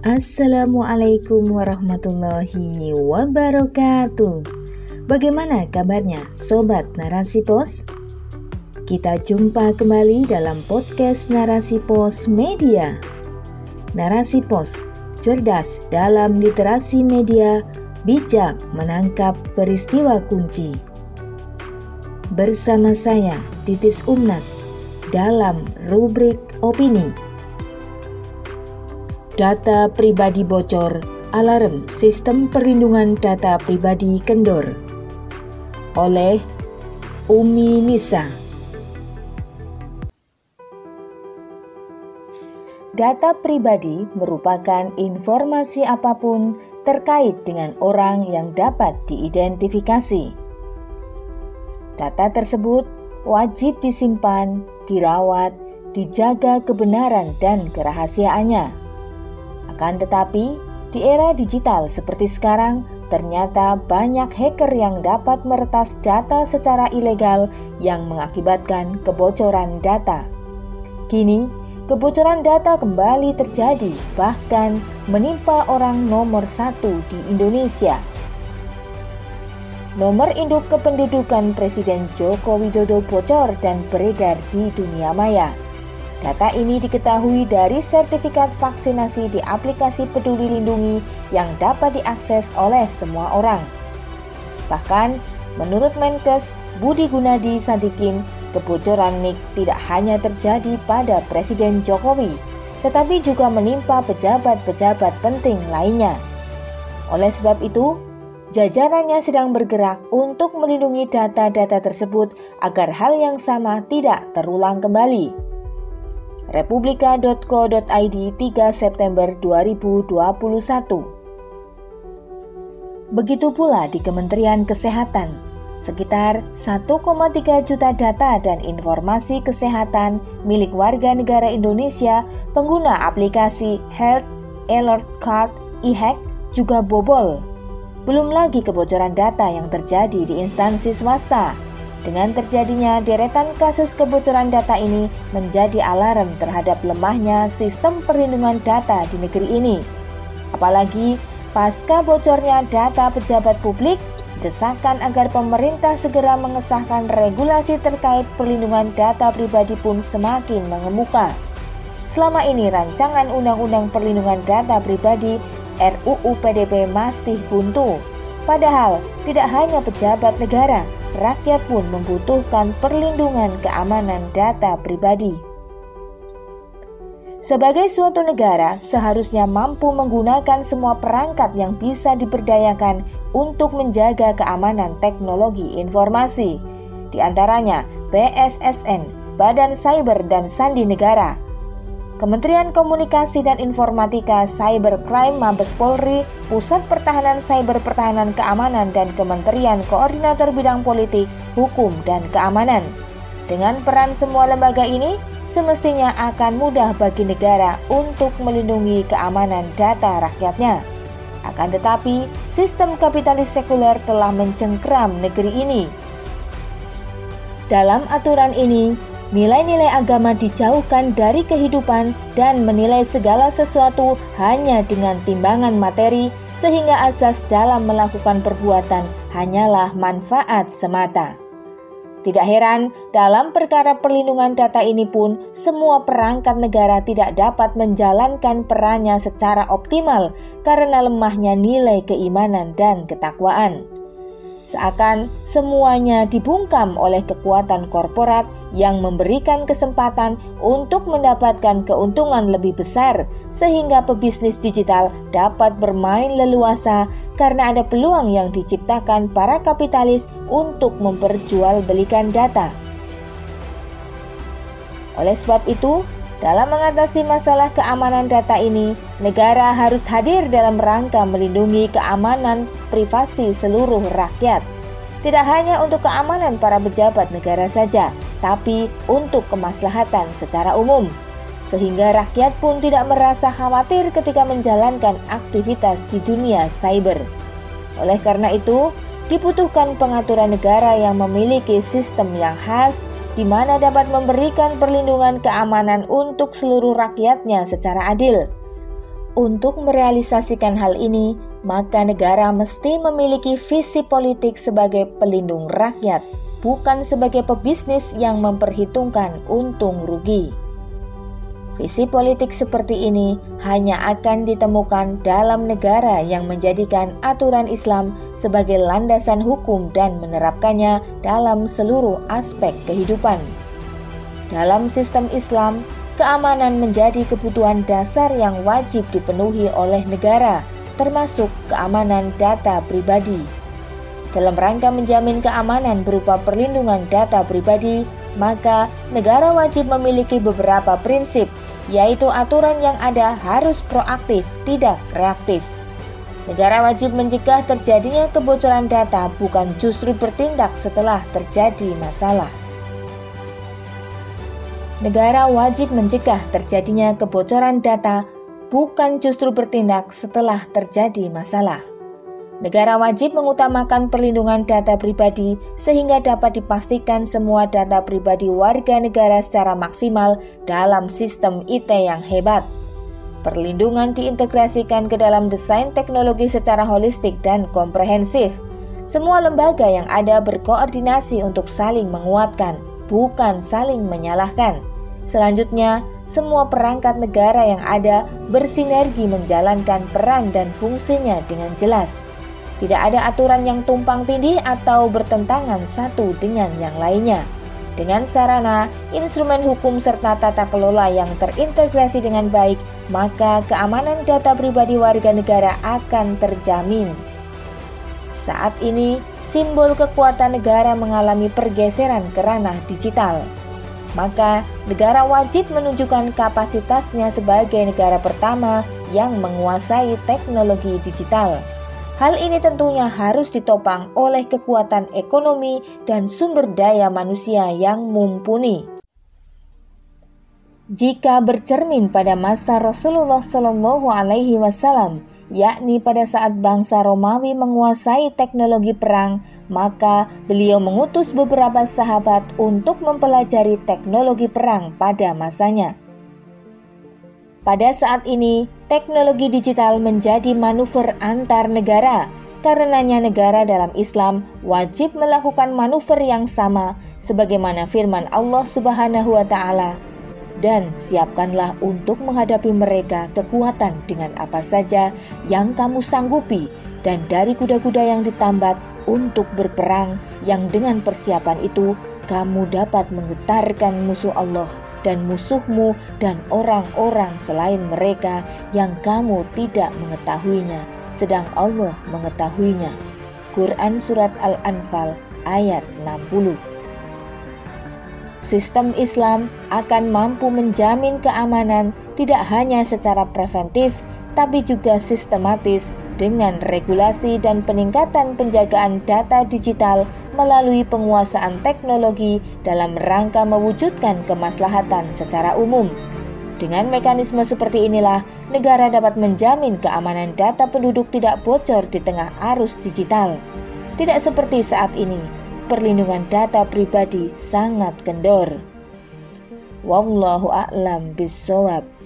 Assalamualaikum warahmatullahi wabarakatuh. Bagaimana kabarnya sobat Narasi Pos? Kita jumpa kembali dalam podcast Narasi Pos Media. Narasi Pos cerdas dalam literasi media, bijak menangkap peristiwa kunci. Bersama saya Titis Umnas dalam rubrik opini data pribadi bocor, alarm sistem perlindungan data pribadi kendor. Oleh Umi Nisa. Data pribadi merupakan informasi apa pun terkait dengan orang yang dapat diidentifikasi. Data tersebut wajib disimpan, dirawat, dijaga kebenaran dan kerahasiaannya akan tetapi, di era digital seperti sekarang, ternyata banyak hacker yang dapat meretas data secara ilegal yang mengakibatkan kebocoran data. Kini, kebocoran data kembali terjadi, bahkan menimpa orang nomor satu di Indonesia. Nomor induk kependudukan Presiden Joko Widodo bocor dan beredar di dunia maya. Data ini diketahui dari sertifikat vaksinasi di aplikasi Peduli Lindungi yang dapat diakses oleh semua orang. Bahkan, menurut Menkes Budi Gunadi Sadikin, kebocoran NIK tidak hanya terjadi pada Presiden Jokowi, tetapi juga menimpa pejabat-pejabat penting lainnya. Oleh sebab itu, jajarannya sedang bergerak untuk melindungi data-data tersebut agar hal yang sama tidak terulang kembali republika.co.id 3 September 2021. Begitu pula di Kementerian Kesehatan, sekitar 1,3 juta data dan informasi kesehatan milik warga negara Indonesia pengguna aplikasi Health Alert Card e-hack juga bobol. Belum lagi kebocoran data yang terjadi di instansi swasta dengan terjadinya deretan kasus kebocoran data ini menjadi alarm terhadap lemahnya sistem perlindungan data di negeri ini. Apalagi pasca bocornya data pejabat publik, desakan agar pemerintah segera mengesahkan regulasi terkait perlindungan data pribadi pun semakin mengemuka. Selama ini rancangan Undang-Undang Perlindungan Data Pribadi RUU PDP masih buntu. Padahal tidak hanya pejabat negara, rakyat pun membutuhkan perlindungan keamanan data pribadi. Sebagai suatu negara, seharusnya mampu menggunakan semua perangkat yang bisa diberdayakan untuk menjaga keamanan teknologi informasi, di antaranya BSSN, Badan Cyber dan Sandi Negara, Kementerian Komunikasi dan Informatika Cybercrime Mabes Polri, Pusat Pertahanan Cyber Pertahanan Keamanan dan Kementerian Koordinator Bidang Politik, Hukum dan Keamanan. Dengan peran semua lembaga ini, semestinya akan mudah bagi negara untuk melindungi keamanan data rakyatnya. Akan tetapi, sistem kapitalis sekuler telah mencengkram negeri ini. Dalam aturan ini, Nilai-nilai agama dijauhkan dari kehidupan dan menilai segala sesuatu hanya dengan timbangan materi, sehingga asas dalam melakukan perbuatan hanyalah manfaat semata. Tidak heran, dalam perkara perlindungan data ini pun, semua perangkat negara tidak dapat menjalankan perannya secara optimal karena lemahnya nilai keimanan dan ketakwaan. Seakan semuanya dibungkam oleh kekuatan korporat yang memberikan kesempatan untuk mendapatkan keuntungan lebih besar, sehingga pebisnis digital dapat bermain leluasa karena ada peluang yang diciptakan para kapitalis untuk memperjualbelikan data. Oleh sebab itu, dalam mengatasi masalah keamanan data ini, negara harus hadir dalam rangka melindungi keamanan privasi seluruh rakyat. Tidak hanya untuk keamanan para pejabat negara saja, tapi untuk kemaslahatan secara umum. Sehingga rakyat pun tidak merasa khawatir ketika menjalankan aktivitas di dunia cyber. Oleh karena itu, dibutuhkan pengaturan negara yang memiliki sistem yang khas di mana dapat memberikan perlindungan keamanan untuk seluruh rakyatnya secara adil. Untuk merealisasikan hal ini, maka negara mesti memiliki visi politik sebagai pelindung rakyat, bukan sebagai pebisnis yang memperhitungkan untung rugi. Visi politik seperti ini hanya akan ditemukan dalam negara yang menjadikan aturan Islam sebagai landasan hukum dan menerapkannya dalam seluruh aspek kehidupan. Dalam sistem Islam, keamanan menjadi kebutuhan dasar yang wajib dipenuhi oleh negara, termasuk keamanan data pribadi. Dalam rangka menjamin keamanan berupa perlindungan data pribadi, maka negara wajib memiliki beberapa prinsip yaitu aturan yang ada harus proaktif, tidak reaktif. Negara wajib mencegah terjadinya kebocoran data, bukan justru bertindak setelah terjadi masalah. Negara wajib mencegah terjadinya kebocoran data, bukan justru bertindak setelah terjadi masalah. Negara wajib mengutamakan perlindungan data pribadi sehingga dapat dipastikan semua data pribadi warga negara secara maksimal dalam sistem IT yang hebat. Perlindungan diintegrasikan ke dalam desain teknologi secara holistik dan komprehensif. Semua lembaga yang ada berkoordinasi untuk saling menguatkan, bukan saling menyalahkan. Selanjutnya, semua perangkat negara yang ada bersinergi menjalankan peran dan fungsinya dengan jelas tidak ada aturan yang tumpang tindih atau bertentangan satu dengan yang lainnya. Dengan sarana, instrumen hukum serta tata kelola yang terintegrasi dengan baik, maka keamanan data pribadi warga negara akan terjamin. Saat ini, simbol kekuatan negara mengalami pergeseran ke ranah digital. Maka, negara wajib menunjukkan kapasitasnya sebagai negara pertama yang menguasai teknologi digital. Hal ini tentunya harus ditopang oleh kekuatan ekonomi dan sumber daya manusia yang mumpuni. Jika bercermin pada masa Rasulullah Shallallahu Alaihi Wasallam, yakni pada saat bangsa Romawi menguasai teknologi perang, maka beliau mengutus beberapa sahabat untuk mempelajari teknologi perang pada masanya. Pada saat ini, teknologi digital menjadi manuver antar negara. Karenanya negara dalam Islam wajib melakukan manuver yang sama sebagaimana firman Allah Subhanahu wa taala. Dan siapkanlah untuk menghadapi mereka kekuatan dengan apa saja yang kamu sanggupi dan dari kuda-kuda yang ditambat untuk berperang yang dengan persiapan itu kamu dapat menggetarkan musuh Allah dan musuhmu dan orang-orang selain mereka yang kamu tidak mengetahuinya, sedang Allah mengetahuinya. Quran Surat Al-Anfal ayat 60 Sistem Islam akan mampu menjamin keamanan tidak hanya secara preventif, tapi juga sistematis dengan regulasi dan peningkatan penjagaan data digital melalui penguasaan teknologi dalam rangka mewujudkan kemaslahatan secara umum. Dengan mekanisme seperti inilah, negara dapat menjamin keamanan data penduduk tidak bocor di tengah arus digital. Tidak seperti saat ini, perlindungan data pribadi sangat kendor. Wallahu a'lam bishawab.